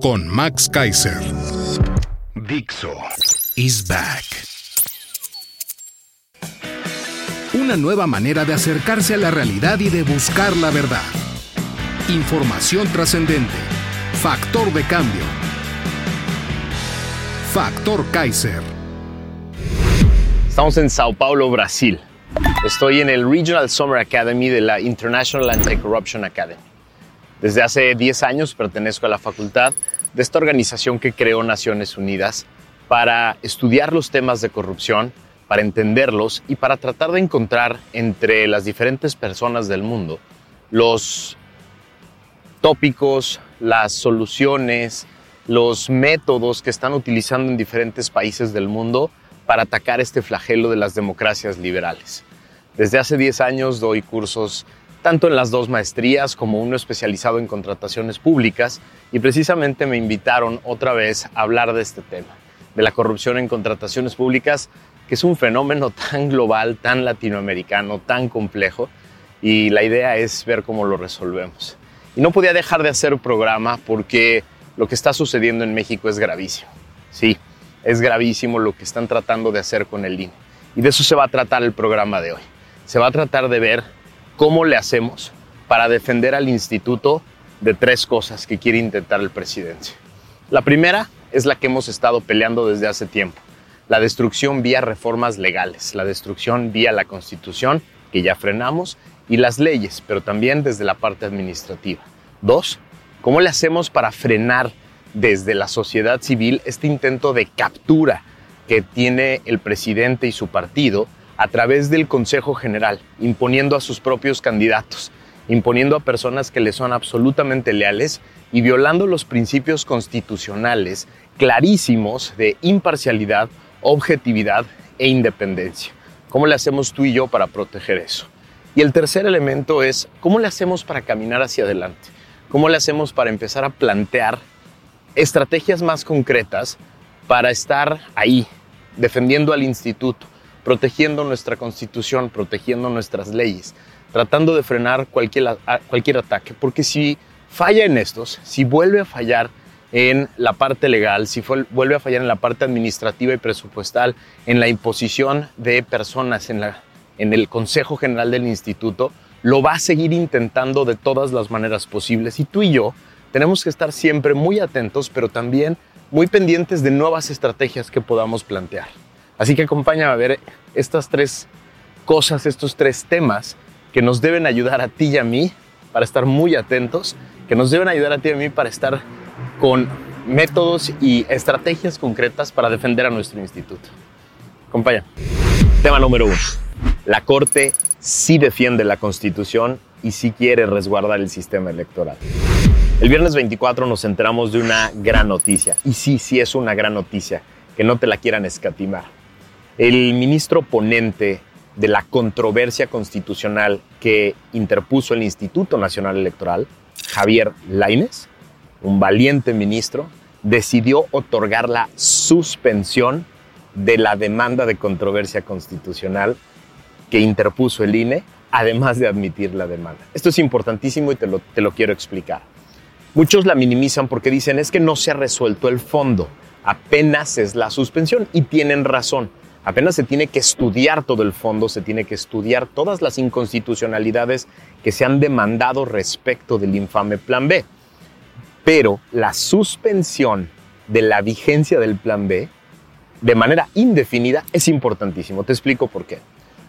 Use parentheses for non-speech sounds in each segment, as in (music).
con Max Kaiser. Dixo is back. Una nueva manera de acercarse a la realidad y de buscar la verdad. Información trascendente. Factor de cambio. Factor Kaiser. Estamos en Sao Paulo, Brasil. Estoy en el Regional Summer Academy de la International Anti-Corruption Academy. Desde hace 10 años pertenezco a la facultad de esta organización que creó Naciones Unidas para estudiar los temas de corrupción, para entenderlos y para tratar de encontrar entre las diferentes personas del mundo los tópicos, las soluciones, los métodos que están utilizando en diferentes países del mundo para atacar este flagelo de las democracias liberales. Desde hace 10 años doy cursos tanto en las dos maestrías como uno especializado en contrataciones públicas y precisamente me invitaron otra vez a hablar de este tema, de la corrupción en contrataciones públicas, que es un fenómeno (laughs) tan global, tan latinoamericano, tan complejo y la idea es ver cómo lo resolvemos. Y no podía dejar de hacer programa porque lo que está sucediendo en México es gravísimo. Sí, es gravísimo lo que están tratando de hacer con el INE. Y de eso se va a tratar el programa de hoy. Se va a tratar de ver ¿Cómo le hacemos para defender al instituto de tres cosas que quiere intentar el presidente? La primera es la que hemos estado peleando desde hace tiempo, la destrucción vía reformas legales, la destrucción vía la constitución, que ya frenamos, y las leyes, pero también desde la parte administrativa. Dos, ¿cómo le hacemos para frenar desde la sociedad civil este intento de captura que tiene el presidente y su partido a través del Consejo General, imponiendo a sus propios candidatos, imponiendo a personas que le son absolutamente leales y violando los principios constitucionales clarísimos de imparcialidad, objetividad e independencia. ¿Cómo le hacemos tú y yo para proteger eso? Y el tercer elemento es, ¿cómo le hacemos para caminar hacia adelante? ¿Cómo le hacemos para empezar a plantear estrategias más concretas para estar ahí, defendiendo al instituto, protegiendo nuestra constitución, protegiendo nuestras leyes, tratando de frenar cualquier, cualquier ataque. Porque si falla en estos, si vuelve a fallar en la parte legal, si vuelve a fallar en la parte administrativa y presupuestal, en la imposición de personas en, la, en el Consejo General del Instituto, lo va a seguir intentando de todas las maneras posibles. Y tú y yo tenemos que estar siempre muy atentos, pero también muy pendientes de nuevas estrategias que podamos plantear. Así que acompáñame a ver estas tres cosas, estos tres temas que nos deben ayudar a ti y a mí para estar muy atentos, que nos deben ayudar a ti y a mí para estar con métodos y estrategias concretas para defender a nuestro instituto. Acompáñame. Tema número uno. La Corte sí defiende la Constitución y sí quiere resguardar el sistema electoral. El viernes 24 nos enteramos de una gran noticia. Y sí, sí es una gran noticia, que no te la quieran escatimar. El ministro ponente de la controversia constitucional que interpuso el Instituto Nacional Electoral, Javier Laines, un valiente ministro, decidió otorgar la suspensión de la demanda de controversia constitucional que interpuso el INE, además de admitir la demanda. Esto es importantísimo y te lo, te lo quiero explicar. Muchos la minimizan porque dicen es que no se ha resuelto el fondo, apenas es la suspensión y tienen razón. Apenas se tiene que estudiar todo el fondo, se tiene que estudiar todas las inconstitucionalidades que se han demandado respecto del infame Plan B. Pero la suspensión de la vigencia del Plan B de manera indefinida es importantísimo. Te explico por qué.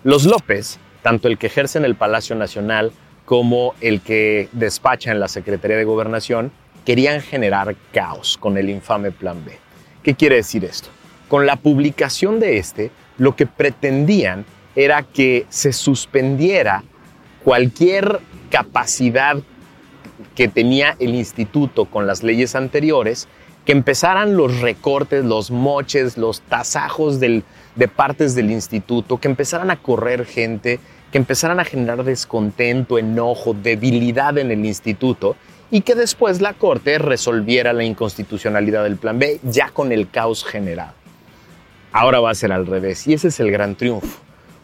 Los López, tanto el que ejerce en el Palacio Nacional como el que despacha en la Secretaría de Gobernación, querían generar caos con el infame Plan B. ¿Qué quiere decir esto? Con la publicación de este, lo que pretendían era que se suspendiera cualquier capacidad que tenía el instituto con las leyes anteriores, que empezaran los recortes, los moches, los tasajos de partes del instituto, que empezaran a correr gente, que empezaran a generar descontento, enojo, debilidad en el instituto y que después la Corte resolviera la inconstitucionalidad del Plan B ya con el caos generado. Ahora va a ser al revés y ese es el gran triunfo,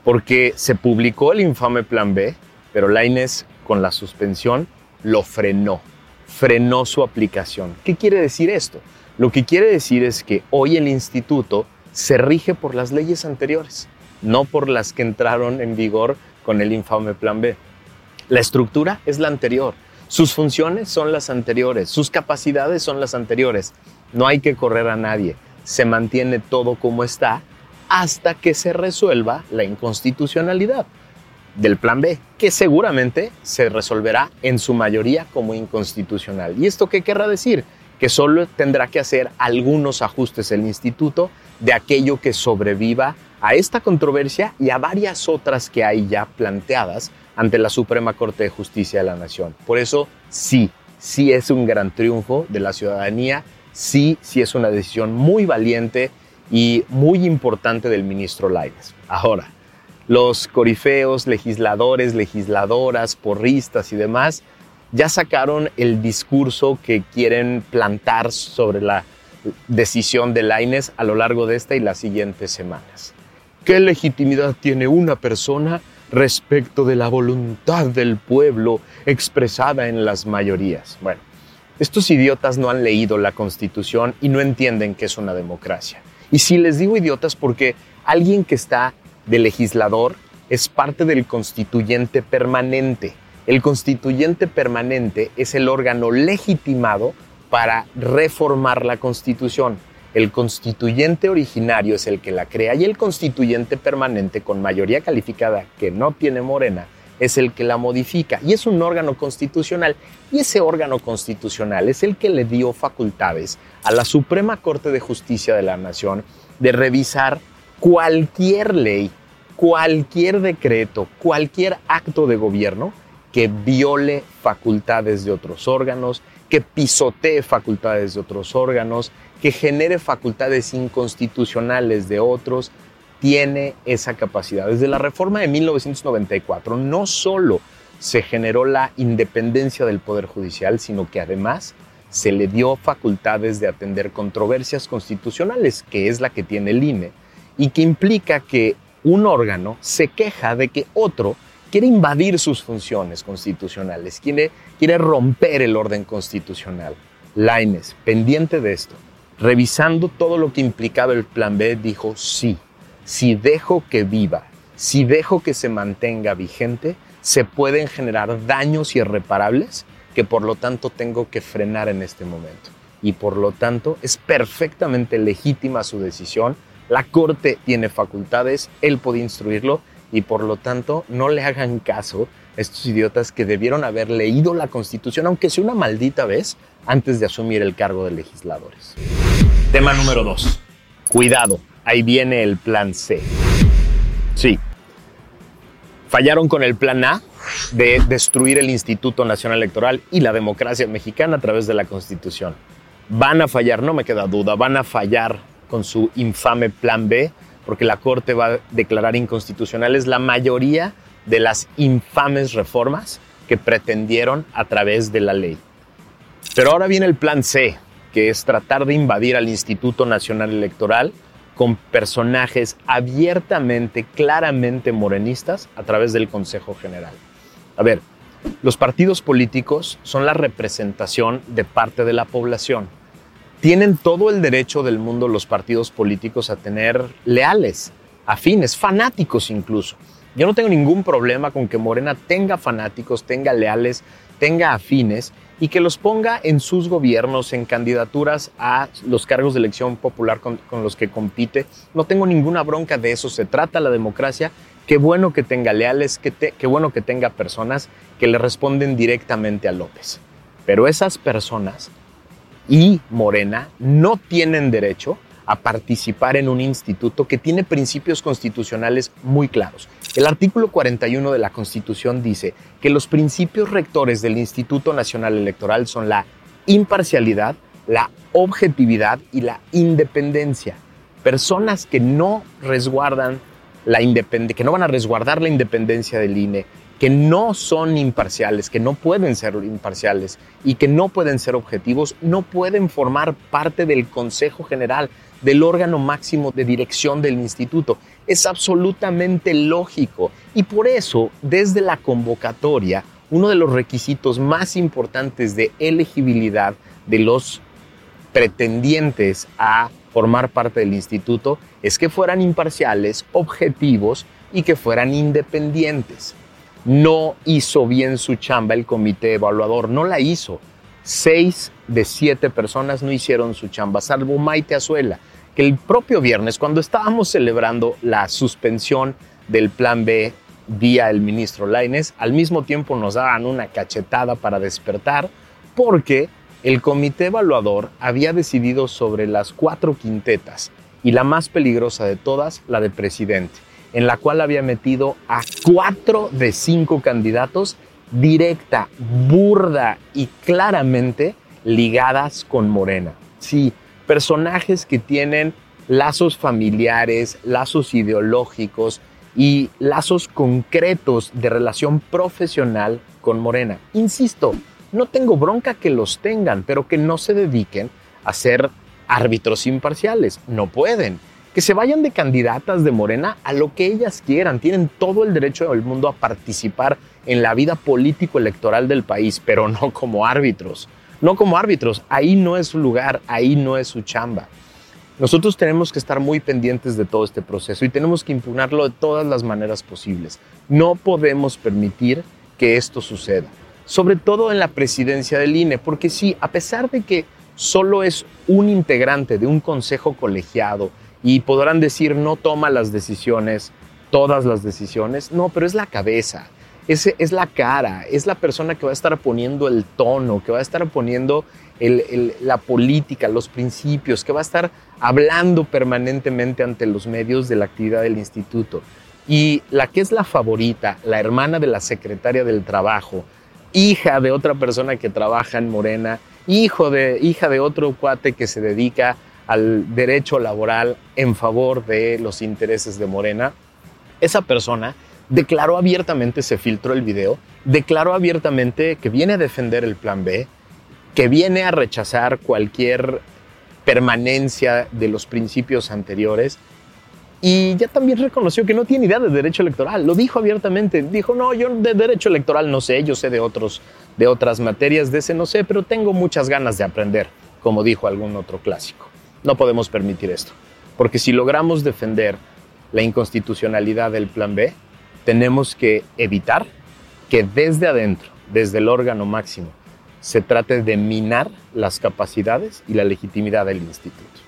porque se publicó el infame Plan B, pero Laines con la suspensión lo frenó, frenó su aplicación. ¿Qué quiere decir esto? Lo que quiere decir es que hoy el instituto se rige por las leyes anteriores, no por las que entraron en vigor con el infame Plan B. La estructura es la anterior, sus funciones son las anteriores, sus capacidades son las anteriores. No hay que correr a nadie, se mantiene todo como está hasta que se resuelva la inconstitucionalidad del plan B, que seguramente se resolverá en su mayoría como inconstitucional. ¿Y esto qué querrá decir? Que solo tendrá que hacer algunos ajustes el instituto de aquello que sobreviva a esta controversia y a varias otras que hay ya planteadas ante la Suprema Corte de Justicia de la Nación. Por eso sí, sí es un gran triunfo de la ciudadanía, sí, sí es una decisión muy valiente y muy importante del ministro Lainez. Ahora, los corifeos, legisladores, legisladoras, porristas y demás ya sacaron el discurso que quieren plantar sobre la decisión de Lainez a lo largo de esta y las siguientes semanas. ¿Qué legitimidad tiene una persona respecto de la voluntad del pueblo expresada en las mayorías? Bueno, estos idiotas no han leído la Constitución y no entienden que es una democracia. Y si les digo idiotas porque alguien que está de legislador es parte del constituyente permanente. El constituyente permanente es el órgano legitimado para reformar la Constitución. El constituyente originario es el que la crea y el constituyente permanente con mayoría calificada que no tiene Morena es el que la modifica y es un órgano constitucional y ese órgano constitucional es el que le dio facultades a la Suprema Corte de Justicia de la Nación de revisar cualquier ley, cualquier decreto, cualquier acto de gobierno que viole facultades de otros órganos, que pisotee facultades de otros órganos, que genere facultades inconstitucionales de otros, tiene esa capacidad. Desde la reforma de 1994 no solo se generó la independencia del Poder Judicial, sino que además se le dio facultades de atender controversias constitucionales, que es la que tiene el INE, y que implica que un órgano se queja de que otro quiere invadir sus funciones constitucionales, quiere, quiere romper el orden constitucional. Laines, pendiente de esto, revisando todo lo que implicaba el plan B, dijo sí, si dejo que viva, si dejo que se mantenga vigente, se pueden generar daños irreparables que por lo tanto tengo que frenar en este momento. Y por lo tanto es perfectamente legítima su decisión. La Corte tiene facultades, él puede instruirlo y por lo tanto no le hagan caso a estos idiotas que debieron haber leído la Constitución, aunque sea una maldita vez, antes de asumir el cargo de legisladores. Tema número dos. Cuidado, ahí viene el plan C. Sí, fallaron con el plan A de destruir el Instituto Nacional Electoral y la democracia mexicana a través de la Constitución. Van a fallar, no me queda duda, van a fallar con su infame plan B porque la Corte va a declarar inconstitucionales la mayoría de las infames reformas que pretendieron a través de la ley. Pero ahora viene el plan C, que es tratar de invadir al Instituto Nacional Electoral con personajes abiertamente, claramente morenistas a través del Consejo General. A ver, los partidos políticos son la representación de parte de la población tienen todo el derecho del mundo los partidos políticos a tener leales, afines, fanáticos incluso. Yo no tengo ningún problema con que Morena tenga fanáticos, tenga leales, tenga afines y que los ponga en sus gobiernos, en candidaturas a los cargos de elección popular con, los que compite. No tengo ninguna bronca de eso, se trata la democracia. Qué bueno que tenga leales, qué, qué bueno que tenga personas que le responden directamente a López. Pero esas personas y Morena no tienen derecho a participar en un instituto que tiene principios constitucionales muy claros. El artículo 41 de la Constitución dice que los principios rectores del Instituto Nacional Electoral son la imparcialidad, la objetividad y la independencia. Personas que no resguardan la que no van a resguardar la independencia del INE, que no son imparciales, que no pueden ser imparciales y que no pueden ser objetivos, no pueden formar parte del Consejo General, del órgano máximo de dirección del instituto. Es absolutamente lógico y por eso, desde la convocatoria, uno de los requisitos más importantes de elegibilidad de los pretendientes a formar parte del instituto es que fueran imparciales, objetivos y que fueran independientes. No hizo bien su chamba el comité evaluador, no la hizo. Seis de siete personas no hicieron su chamba, salvo Maite Azuela, que el propio viernes, cuando estábamos celebrando la suspensión del plan B vía el ministro Laines, al mismo tiempo nos daban una cachetada para despertar, porque el comité evaluador había decidido sobre las cuatro quintetas y la más peligrosa de todas, la de presidente, en la cual había metido a cuatro de cinco candidatos directa, burda y claramente ligadas con Morena. Sí, personajes que tienen lazos familiares, lazos ideológicos y lazos concretos de relación profesional con Morena. Insisto, no tengo bronca que los tengan, pero que no se dediquen a ser árbitros imparciales. No pueden. Que se vayan de candidatas de Morena a lo que ellas quieran. Tienen todo el derecho del mundo a participar en la vida político-electoral del país, pero no como árbitros no como árbitros. Ahí no es su lugar, ahí no es su chamba. Nosotros tenemos que estar muy pendientes de todo este proceso y tenemos que impugnarlo de todas las maneras posibles. No podemos permitir que esto suceda, sobre todo en la presidencia del INE, porque sí, a pesar de que solo es un integrante de un consejo colegiado y podrán decir no toma las decisiones, todas las decisiones, no, pero es la cabeza, es, es la cara, es la persona que va a estar poniendo el tono, que va a estar poniendo la política, los principios, que va a estar hablando permanentemente ante los medios de la actividad del instituto. Y la que es la favorita, la hermana de la secretaria del trabajo, hija de otra persona que trabaja en Morena, hijo de, hija de otro cuate que se dedica al derecho laboral en favor de los intereses de Morena, esa persona declaró abiertamente, se filtró el video, declaró abiertamente que viene a defender el plan B, que viene a rechazar cualquier permanencia de los principios anteriores y ya también reconoció que no tiene idea de derecho electoral. Lo dijo abiertamente. Dijo, no, yo de derecho electoral no sé, yo sé de, otros, de otras materias, de ese no sé, pero tengo muchas ganas de aprender, como dijo algún otro clásico. No podemos permitir esto, porque si logramos defender la inconstitucionalidad del plan B, tenemos que evitar que desde adentro, desde el órgano máximo, se trate de minar las capacidades y la legitimidad del instituto.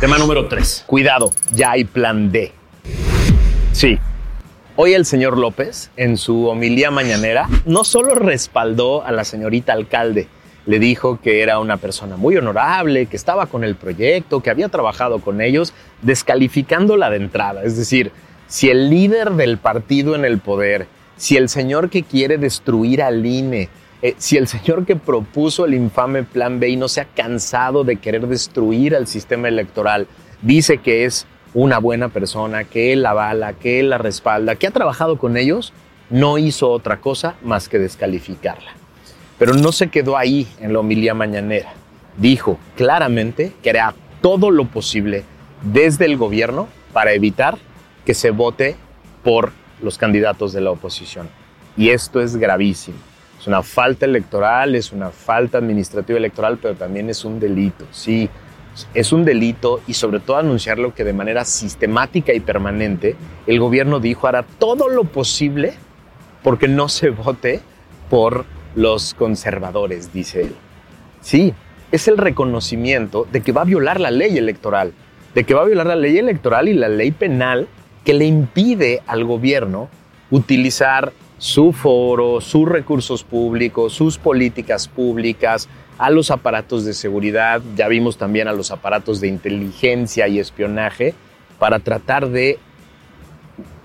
Tema número 3. Cuidado, ya hay plan D. Sí. Hoy el señor López, en su homilía mañanera, no solo respaldó a la señorita alcalde, le dijo que era una persona muy honorable, que estaba con el proyecto, que había trabajado con ellos, descalificándola de entrada. Es decir, si el líder del partido en el poder, si el señor que quiere destruir al INE, eh, si el señor que propuso el infame Plan B y no se ha cansado de querer destruir al sistema electoral, dice que es una buena persona, que él la avala, que él la respalda, que ha trabajado con ellos, no hizo otra cosa más que descalificarla. Pero no se quedó ahí en la homilía mañanera. Dijo claramente que hará todo lo posible desde el gobierno para evitar que se vote por los candidatos de la oposición. Y esto es gravísimo. Es una falta electoral, es una falta administrativa electoral, pero también es un delito. Sí, es un delito y sobre todo anunciarlo que de manera sistemática y permanente el gobierno dijo hará todo lo posible porque no se vote por los conservadores, dice él. Sí, es el reconocimiento de que va a violar la ley electoral, de que va a violar la ley electoral y la ley penal que le impide al gobierno utilizar su foro, sus recursos públicos, sus políticas públicas, a los aparatos de seguridad, ya vimos también a los aparatos de inteligencia y espionaje, para tratar de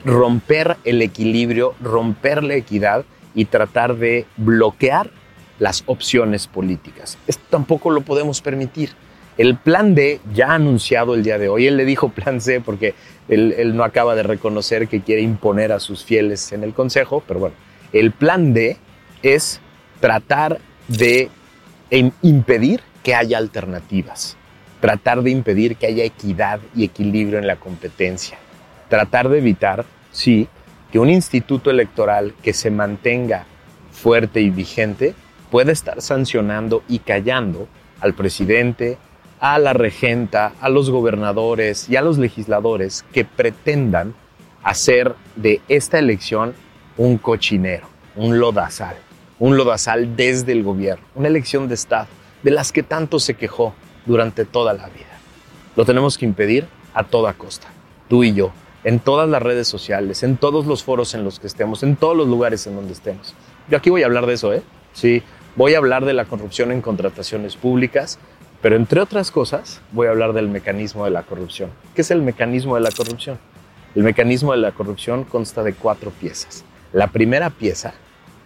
romper el equilibrio, romper la equidad y tratar de bloquear las opciones políticas. Esto tampoco lo podemos permitir. El plan D ya anunciado el día de hoy, él le dijo (laughs) plan C porque él, él, no acaba de reconocer que quiere imponer a sus fieles en el Consejo, pero bueno, el plan D es tratar de impedir que haya alternativas, tratar de impedir que haya equidad y equilibrio en la competencia, tratar de evitar, sí, que un instituto electoral que se mantenga fuerte y vigente pueda estar sancionando y callando al presidente, a la regenta, a los gobernadores y a los legisladores que pretendan hacer de esta elección un cochinero, un lodazal, un lodazal desde el gobierno, una elección de Estado, de las que tanto se quejó durante toda la vida. Lo tenemos que impedir a toda costa, tú y yo, en todas las redes sociales, en todos los foros en los que estemos, en todos los lugares en donde estemos. Yo aquí voy a hablar de eso, ¿eh? Sí, voy a hablar de la corrupción en contrataciones públicas, pero entre otras cosas voy a hablar del mecanismo de la corrupción. ¿Qué es el mecanismo de la corrupción? El mecanismo de la corrupción consta de cuatro piezas. La primera pieza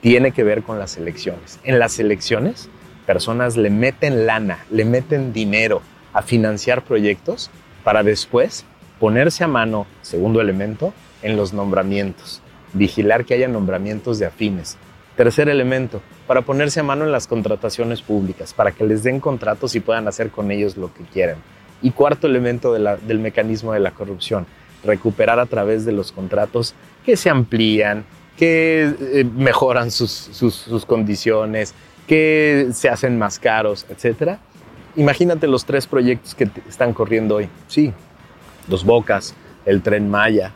tiene que ver con las elecciones. En las elecciones, personas le meten lana, le meten dinero a financiar proyectos para después ponerse a mano, segundo elemento, en los nombramientos. Vigilar que haya nombramientos de afines. Tercer elemento, para ponerse a mano en las contrataciones públicas, para que les den contratos y puedan hacer con ellos lo que quieran. Y cuarto elemento del mecanismo de la corrupción, recuperar a través de los contratos que se amplían, que eh, mejoran sus, sus, condiciones, que se hacen más caros, etc. Imagínate los tres proyectos que están corriendo hoy. Sí, Dos Bocas, el tren Maya,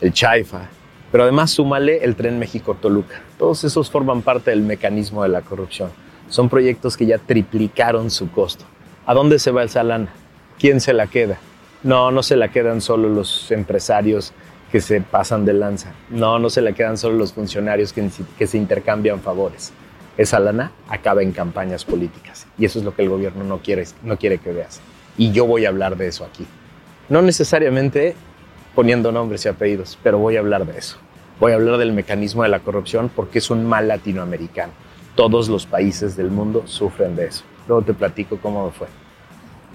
el Chaifa, pero además súmale el tren México-Toluca. Todos esos forman parte del mecanismo de la corrupción. Son proyectos que ya triplicaron su costo. ¿A dónde se va esa lana? ¿Quién se la queda? No, no se la quedan solo los empresarios que se pasan de lanza. No, no se la quedan solo los funcionarios que, se intercambian favores. Esa lana acaba en campañas políticas. Y eso es lo que el gobierno no quiere que veas. Y yo voy a hablar de eso aquí. No necesariamente poniendo nombres y apellidos, pero voy a hablar de eso. Voy a hablar del mecanismo de la corrupción porque es un mal latinoamericano. Todos los países del mundo sufren de eso. Luego te platico cómo fue.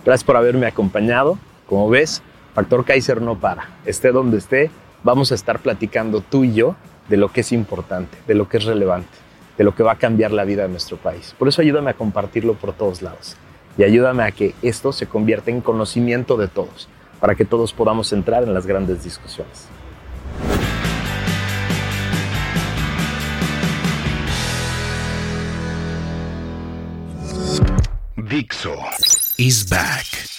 Gracias por haberme acompañado. Como ves, Factor Kaiser no para. Esté donde esté, vamos a estar platicando tú y yo de lo que es importante, de lo que es relevante, de lo que va a cambiar la vida de nuestro país. Por eso ayúdame a compartirlo por todos lados y ayúdame a que esto se convierta en conocimiento de todos para que todos podamos entrar en las grandes discusiones. Dixo is back.